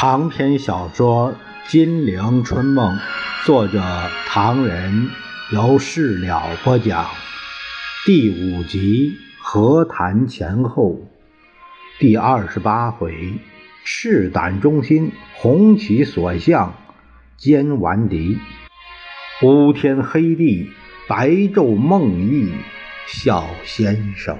长篇小说《金陵春梦》，作者唐人，由事了播讲。第五集和谈前后，第二十八回，赤胆忠心，红旗所向，奸顽敌。乌天黑地，白昼梦呓，小先生。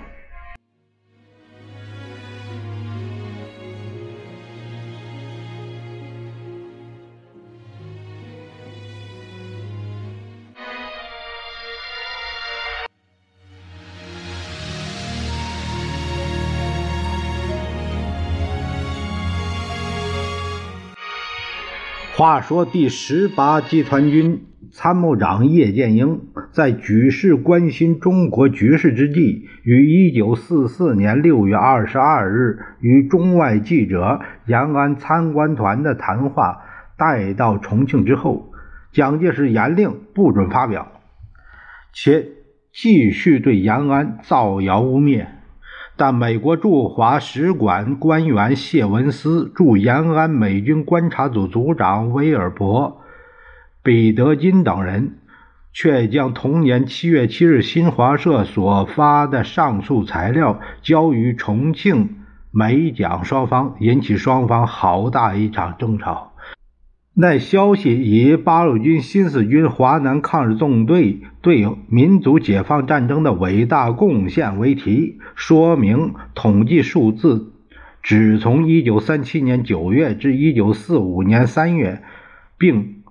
话说第十八集团军参谋长叶剑英在举世关心中国局势之际，于一九四四年六月二十二日与中外记者延安参观团的谈话带到重庆之后，蒋介石严令不准发表，且继续对延安造谣污蔑。但美国驻华使馆官员谢文思、驻延安美军观察组组长威尔伯、彼得金等人，却将同年七月七日新华社所发的上述材料交于重庆美蒋双方，引起双方好大一场争吵。那消息以八路军新四军华南抗日纵队对民族解放战争的伟大贡献为题，说明统计数字只从1937年9月至1945年3月，并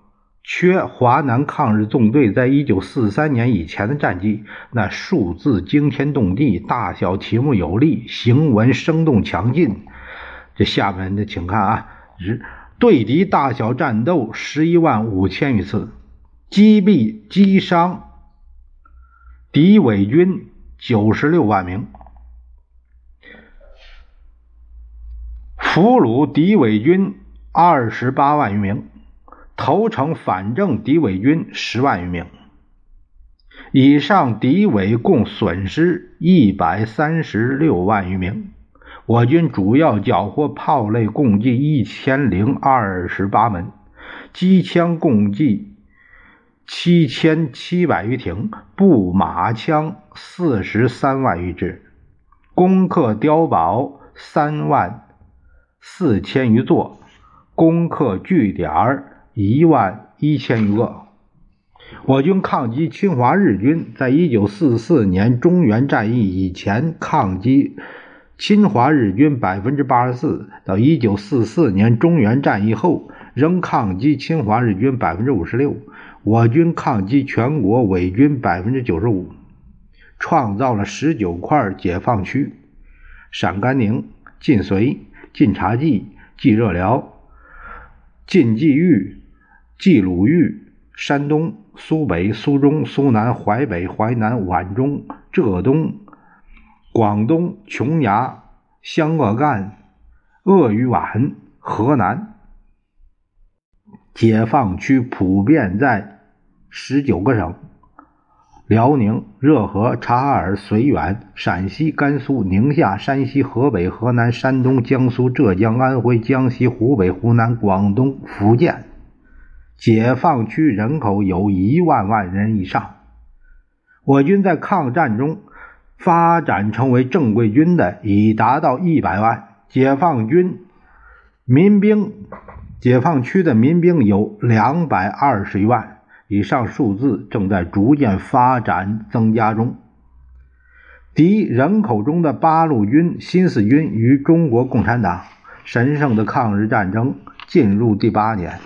缺华南抗日纵队在1943年以前的战绩。那数字惊天动地，大小题目有力，行文生动强劲。这下面的请看啊，是。对敌大小战斗十一万五千余次，击毙击伤敌伪军九十六万名，俘虏敌伪军二十八万余名，投诚反正敌伪军十万余名。以上敌伪共损失一百三十六万余名。我军主要缴获炮类共计一千零二十八门，机枪共计七千七百余挺，步马枪四十三万余支，攻克碉堡三万四千余座，攻克据点一万一千余个。我军抗击侵华日军，在一九四四年中原战役以前抗击。侵华日军百分之八十四，到一九四四年中原战役后，仍抗击侵华日军百分之五十六。我军抗击全国伪军百分之九十五，创造了十九块解放区：陕甘宁、晋绥、晋察冀、冀热辽、晋冀豫、冀鲁豫、山东、苏北、苏中、苏南、淮北、淮南、皖中、浙东。广东琼崖、湘鄂赣、鄂豫皖、河南解放区普遍在十九个省：辽宁、热河、察哈尔、绥远、陕西、甘肃、宁夏、山西、河北、河南、山东、江苏、浙江、安徽、江西、湖北、湖南、广东、福建。解放区人口有一万万人以上。我军在抗战中。发展成为正规军的已达到一百万，解放军民兵，解放区的民兵有两百二十万，以上数字正在逐渐发展增加中。敌人口中的八路军、新四军与中国共产党神圣的抗日战争进入第八年。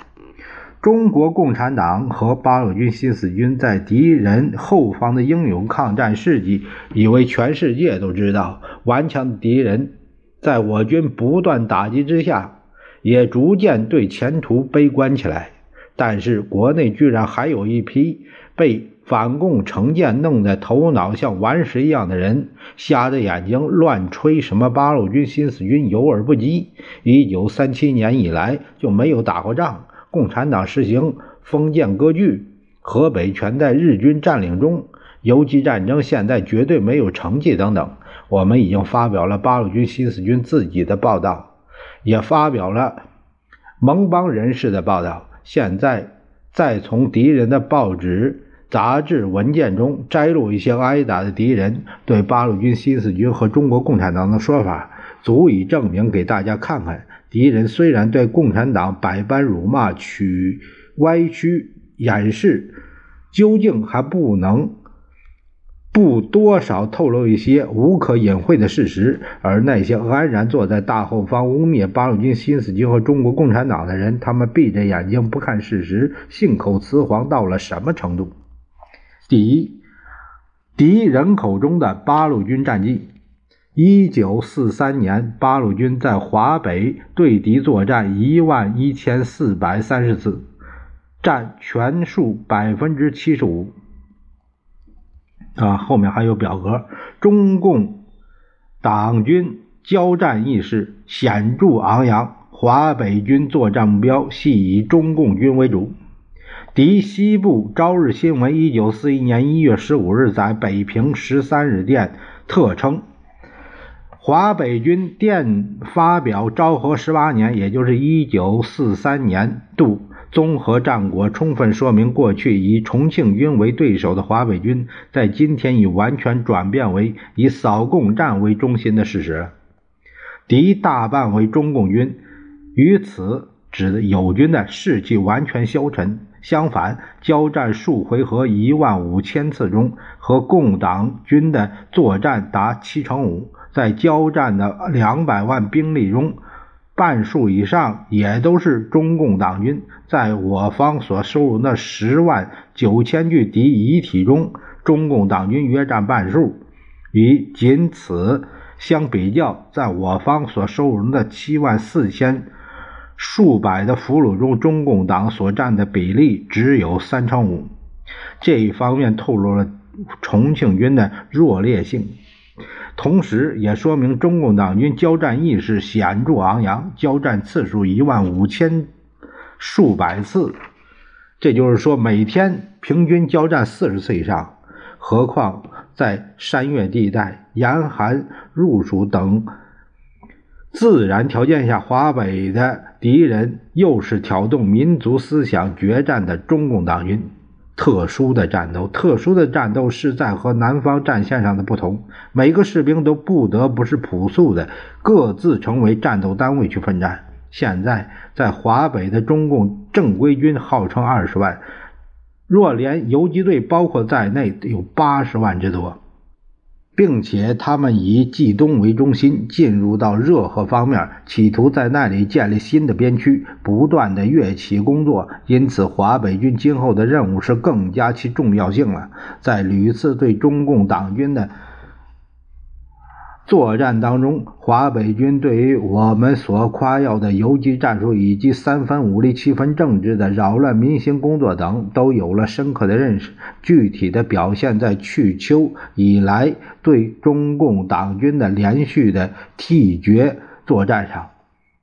中国共产党和八路军新四军在敌人后方的英勇抗战事迹，以为全世界都知道。顽强的敌人在我军不断打击之下，也逐渐对前途悲观起来。但是国内居然还有一批被反共成见弄得头脑像顽石一样的人，瞎着眼睛乱吹什么八路军新四军有而不击。一九三七年以来就没有打过仗。共产党实行封建割据，河北全在日军占领中，游击战争现在绝对没有成绩等等。我们已经发表了八路军新四军自己的报道，也发表了盟邦人士的报道。现在再从敌人的报纸、杂志、文件中摘录一些挨打的敌人对八路军新四军和中国共产党的说法，足以证明给大家看看：敌人虽然对共产党百般辱骂、曲歪曲掩饰，究竟还不能。不多少透露一些无可隐晦的事实，而那些安然坐在大后方污蔑八路军新四军和中国共产党的人，他们闭着眼睛不看事实，信口雌黄到了什么程度？第一，敌人口中的八路军战绩：一九四三年，八路军在华北对敌作战一万一千四百三十次，占全数百分之七十五。啊，后面还有表格。中共党军交战意识显著昂扬，华北军作战目标系以中共军为主。敌西部朝日新闻一九四一年一月十五日在北平十三日电特称，华北军电发表昭和十八年，也就是一九四三年度。综合战果充分说明，过去以重庆军为对手的华北军，在今天已完全转变为以扫共战为中心的事实。敌大半为中共军，与此指的友军的士气完全消沉。相反，交战数回合一万五千次中，和共党军的作战达七成五。在交战的两百万兵力中，半数以上也都是中共党军，在我方所收容的十万九千具敌遗体中，中共党军约占半数。与仅此相比较，在我方所收容的七万四千数百的俘虏中，中共党所占的比例只有三成五。这一方面透露了重庆军的弱劣性。同时，也说明中共党军交战意识显著昂扬，交战次数一万五千数百次，这就是说每天平均交战四十次以上。何况在山岳地带、严寒入暑等自然条件下，华北的敌人又是挑动民族思想决战的中共党军。特殊的战斗，特殊的战斗是在和南方战线上的不同。每个士兵都不得不是朴素的，各自成为战斗单位去奋战。现在在华北的中共正规军号称二十万，若连游击队包括在内，有八十万之多。并且他们以冀东为中心，进入到热河方面，企图在那里建立新的边区，不断的越起工作。因此，华北军今后的任务是更加其重要性了。在屡次对中共党军的。作战当中，华北军对于我们所夸耀的游击战术以及三分武力、七分政治的扰乱民心工作等，都有了深刻的认识。具体的表现在去秋以来对中共党军的连续的替绝作战上。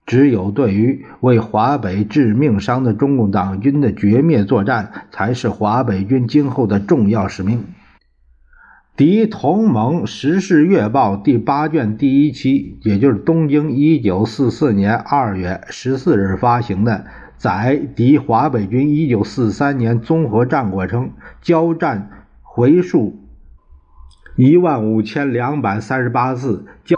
只有对于为华北致命伤的中共党军的绝灭作战，才是华北军今后的重要使命。敌同盟时事月报第八卷第一期，也就是东京一九四四年二月十四日发行的，载敌华北军一九四三年综合战果称，交战回数一万五千两百三十八次，交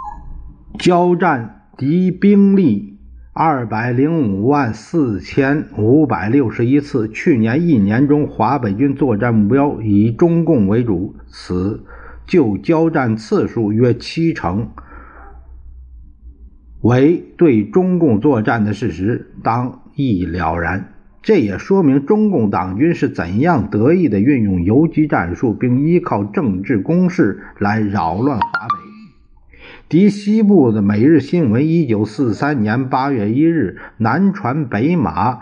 交战敌兵力二百零五万四千五百六十一次。去年一年中，华北军作战目标以中共为主，此。就交战次数约七成为对中共作战的事实，当一了然。这也说明中共党军是怎样得意地运用游击战术，并依靠政治攻势来扰乱华北。敌西部的《每日新闻》一九四三年八月一日南传北马，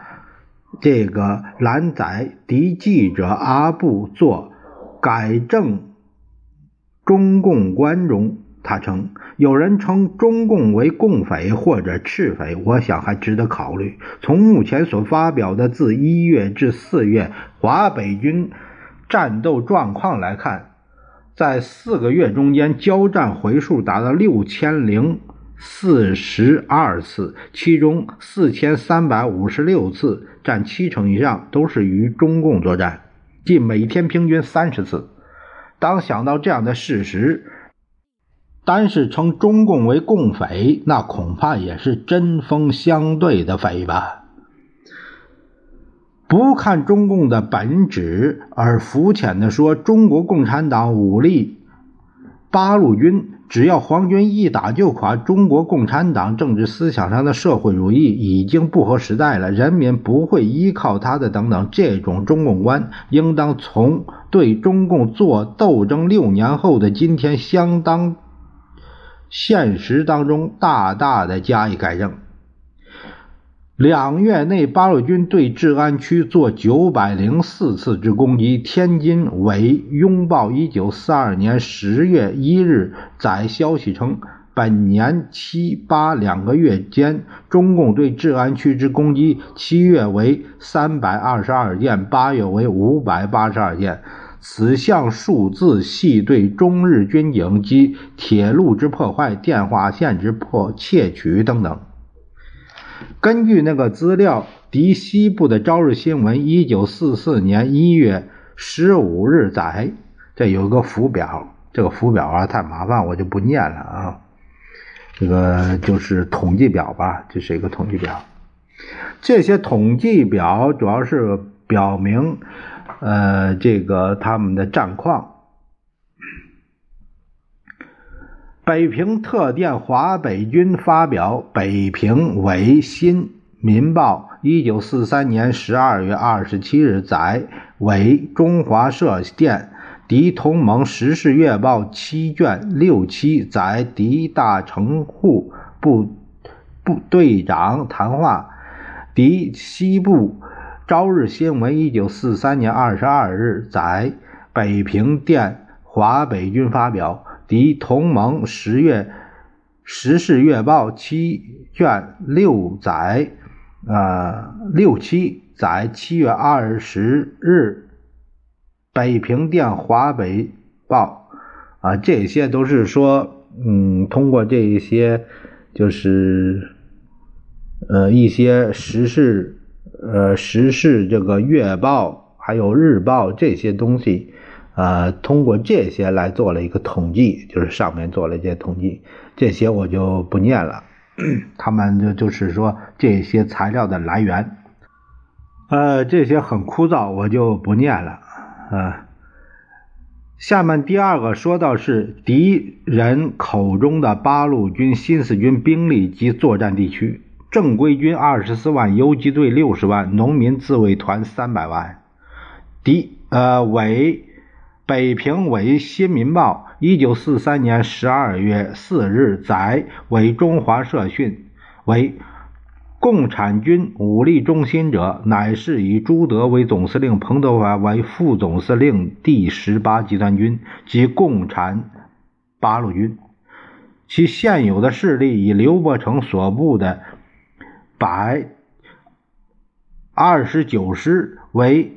这个蓝载敌记者阿布做改正。中共官中，他称有人称中共为共匪或者赤匪，我想还值得考虑。从目前所发表的自一月至四月华北军战斗状况来看，在四个月中间交战回数达到六千零四十二次，其中四千三百五十六次，占七成以上，都是与中共作战，即每天平均三十次。当想到这样的事实，单是称中共为共匪，那恐怕也是针锋相对的匪吧。不看中共的本质，而肤浅的说中国共产党武力八路军。只要皇军一打就垮，中国共产党政治思想上的社会主义已经不合时代了，人民不会依靠他的等等，这种中共观，应当从对中共做斗争六年后的今天相当现实当中大大的加以改正。两月内，八路军对治安区做九百零四次之攻击。天津为拥抱一九四二年十月一日载消息称，本年七八两个月间，中共对治安区之攻击，七月为三百二十二件，八月为五百八十二件。此项数字系对中日军警及铁路之破坏、电话线之破窃取等等。根据那个资料，敌西部的《朝日新闻》一九四四年一月十五日载，这有个附表，这个附表啊太麻烦，我就不念了啊。这个就是统计表吧，这是一个统计表。这些统计表主要是表明，呃，这个他们的战况。北平特电华北军发表《北平卫新民报》，一九四三年十二月二十七日载，为中华社电敌同盟时事月报七卷六期载敌大城户部部队长谈话。敌西部朝日新闻一九四三年二十二日载，北平电华北军发表。敌同盟十月时事月报七卷六载，呃六七载七月二十日，北平电华北报，啊，这些都是说，嗯，通过这一些，就是呃一些时事，呃时事这个月报还有日报这些东西。呃，通过这些来做了一个统计，就是上面做了一些统计，这些我就不念了。他们就就是说这些材料的来源，呃，这些很枯燥，我就不念了。啊，下面第二个说到是敌人口中的八路军新四军兵力及作战地区：正规军二十四万，游击队六十万，农民自卫团三百万。敌呃伪。北平为新民报，一九四三年十二月四日载，为中华社讯，为共产军武力中心者，乃是以朱德为总司令，彭德怀为副总司令第十八集团军及共产八路军。其现有的势力以刘伯承所部的百二十九师为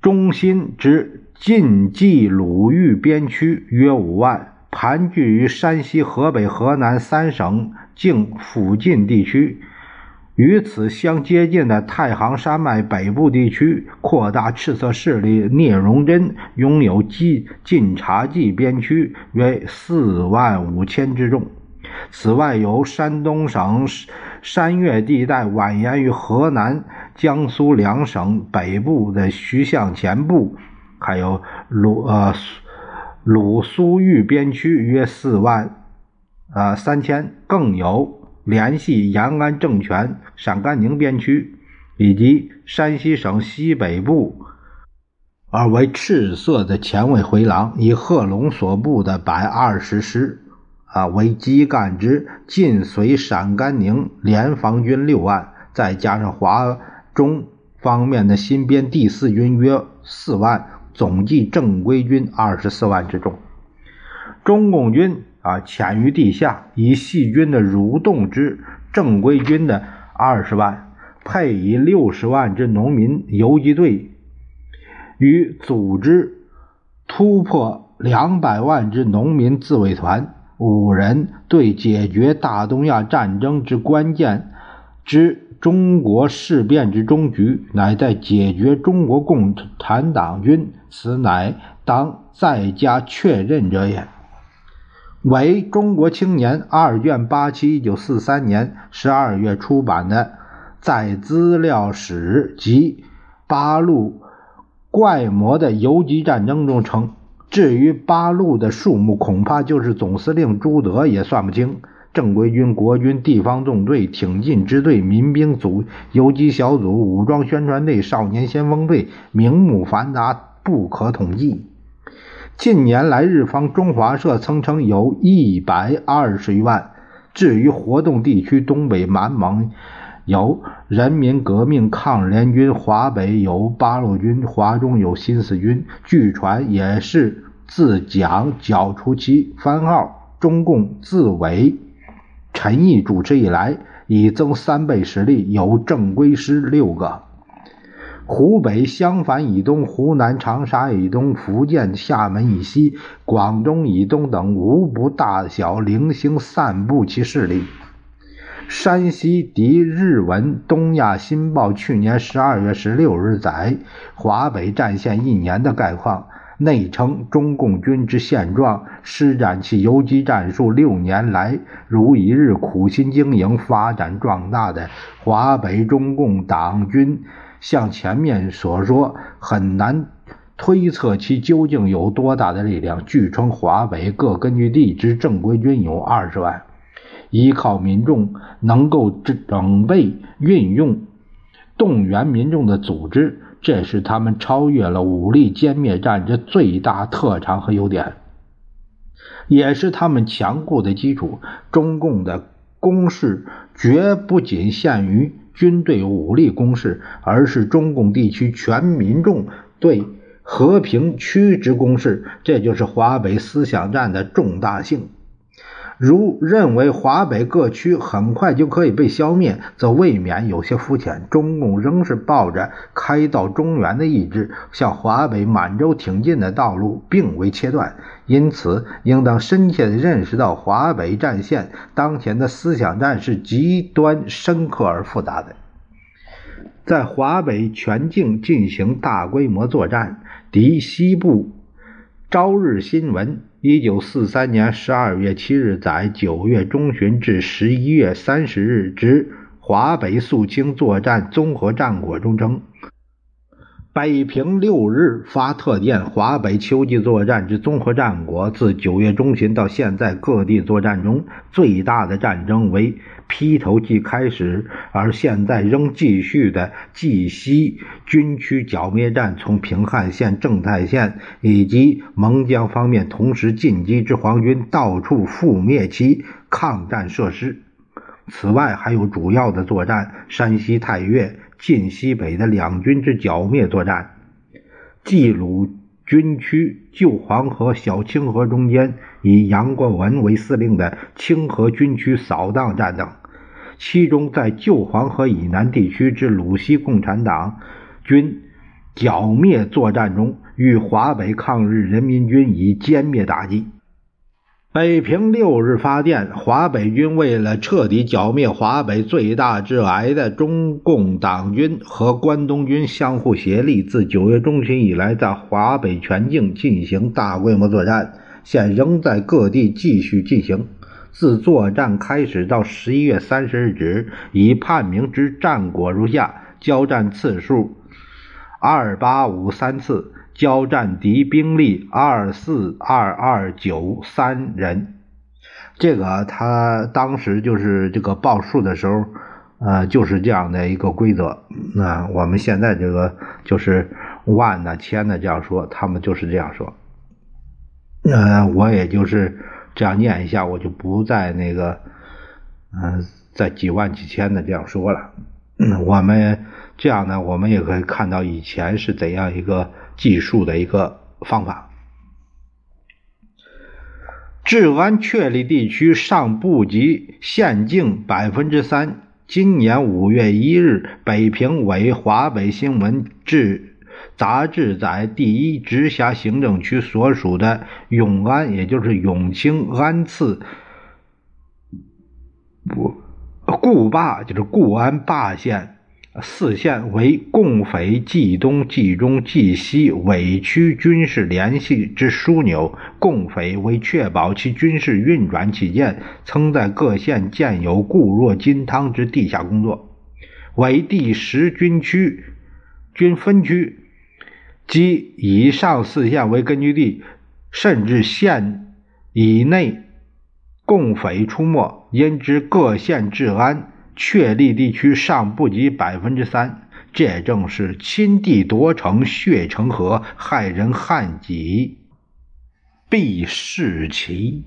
中心之。晋冀鲁豫边区约五万，盘踞于山西、河北、河南三省境附近地区。与此相接近的太行山脉北部地区，扩大赤色势力聂荣臻拥有晋晋察冀边区约四万五千之众。此外，由山东省山岳地带蜿蜒于河南、江苏两省北部的徐向前部。还有鲁呃鲁苏豫边区约四万呃三千，更有联系延安政权陕甘宁边区以及山西省西北部而为赤色的前卫回廊，以贺龙所部的百二十师啊为基干之晋绥陕甘宁联防军六万，再加上华中方面的新编第四军约四万。总计正规军二十四万之众，中共军啊潜于地下，以细菌的蠕动之正规军的二十万，配以六十万之农民游击队，与组织突破两百万之农民自卫团，五人对解决大东亚战争之关键之中国事变之终局，乃在解决中国共产党军，此乃当再加确认者也。为中国青年二卷八期，一九四三年十二月出版的在资料史及八路怪魔的游击战争中称。至于八路的数目，恐怕就是总司令朱德也算不清。正规军、国军、地方纵队、挺进支队、民兵组、游击小组、武装宣传队、少年先锋队，名目繁杂，不可统计。近年来，日方中华社曾称有一百二十余万。至于活动地区，东北满蒙。有人民革命抗日联军，华北有八路军，华中有新四军。据传也是自蒋剿除其番号，中共自委陈毅主持以来，已增三倍实力，有正规师六个。湖北襄樊以东、湖南长沙以东、福建厦门以西、广东以东等，无不大小零星散布其势力。山西敌日文东亚新报去年十二月十六日载华北战线一年的概况，内称中共军之现状，施展其游击战术六年来如一日苦心经营、发展壮大的华北中共党军，像前面所说，很难推测其究竟有多大的力量。据称，华北各根据地之正规军有二十万。依靠民众能够整备、运用、动员民众的组织，这是他们超越了武力歼灭战之最大特长和优点，也是他们强固的基础。中共的攻势绝不仅限于军队武力攻势，而是中共地区全民众对和平区之攻势。这就是华北思想战的重大性。如认为华北各区很快就可以被消灭，则未免有些肤浅。中共仍是抱着开到中原的意志，向华北、满洲挺进的道路并未切断。因此，应当深切地认识到，华北战线当前的思想战是极端深刻而复杂的。在华北全境进行大规模作战，敌西部朝日新闻。一九四三年十二月七日在九月中旬至十一月三十日之华北肃清作战综合战果中称，北平六日发特电，华北秋季作战之综合战果，自九月中旬到现在各地作战中最大的战争为。劈头即开始，而现在仍继续的冀西军区剿灭战，从平汉线、正太线以及蒙江方面同时进击之皇军，到处覆灭其抗战设施。此外，还有主要的作战：山西太岳、晋西北的两军之剿灭作战，冀鲁军区旧黄河、小清河中间以杨国文为司令的清河军区扫荡战等。其中，在旧黄河以南地区之鲁西共产党军剿灭作战中，与华北抗日人民军以歼灭打击。北平六日发电：华北军为了彻底剿灭华北最大致癌的中共党军和关东军相互协力，自九月中旬以来，在华北全境进行大规模作战，现仍在各地继续进行。自作战开始到十一月三十日止，已判明之战果如下：交战次数二八五三次，交战敌兵力二四二二九三人。这个他当时就是这个报数的时候，呃，就是这样的一个规则。那我们现在这个就是万呢、千呢这样说，他们就是这样说。呃，我也就是。这样念一下，我就不再那个，嗯，在几万几千的这样说了。我们这样呢，我们也可以看到以前是怎样一个计数的一个方法。治安确立地区尚不及县境百分之三。今年五月一日，北平为华北新闻志杂志在第一直辖行政区所属的永安，也就是永清、安次、不固坝，就是固安坝县四县为共匪冀东、冀中、冀西委区军事联系之枢纽。共匪为确保其军事运转起见，曾在各县建有固若金汤之地下工作，为第十军区军分区。即以上四县为根据地，甚至县以内共匪出没，因之各县治安确立地区尚不及百分之三。这正是亲帝夺城，血成河，害人害己，必弑其。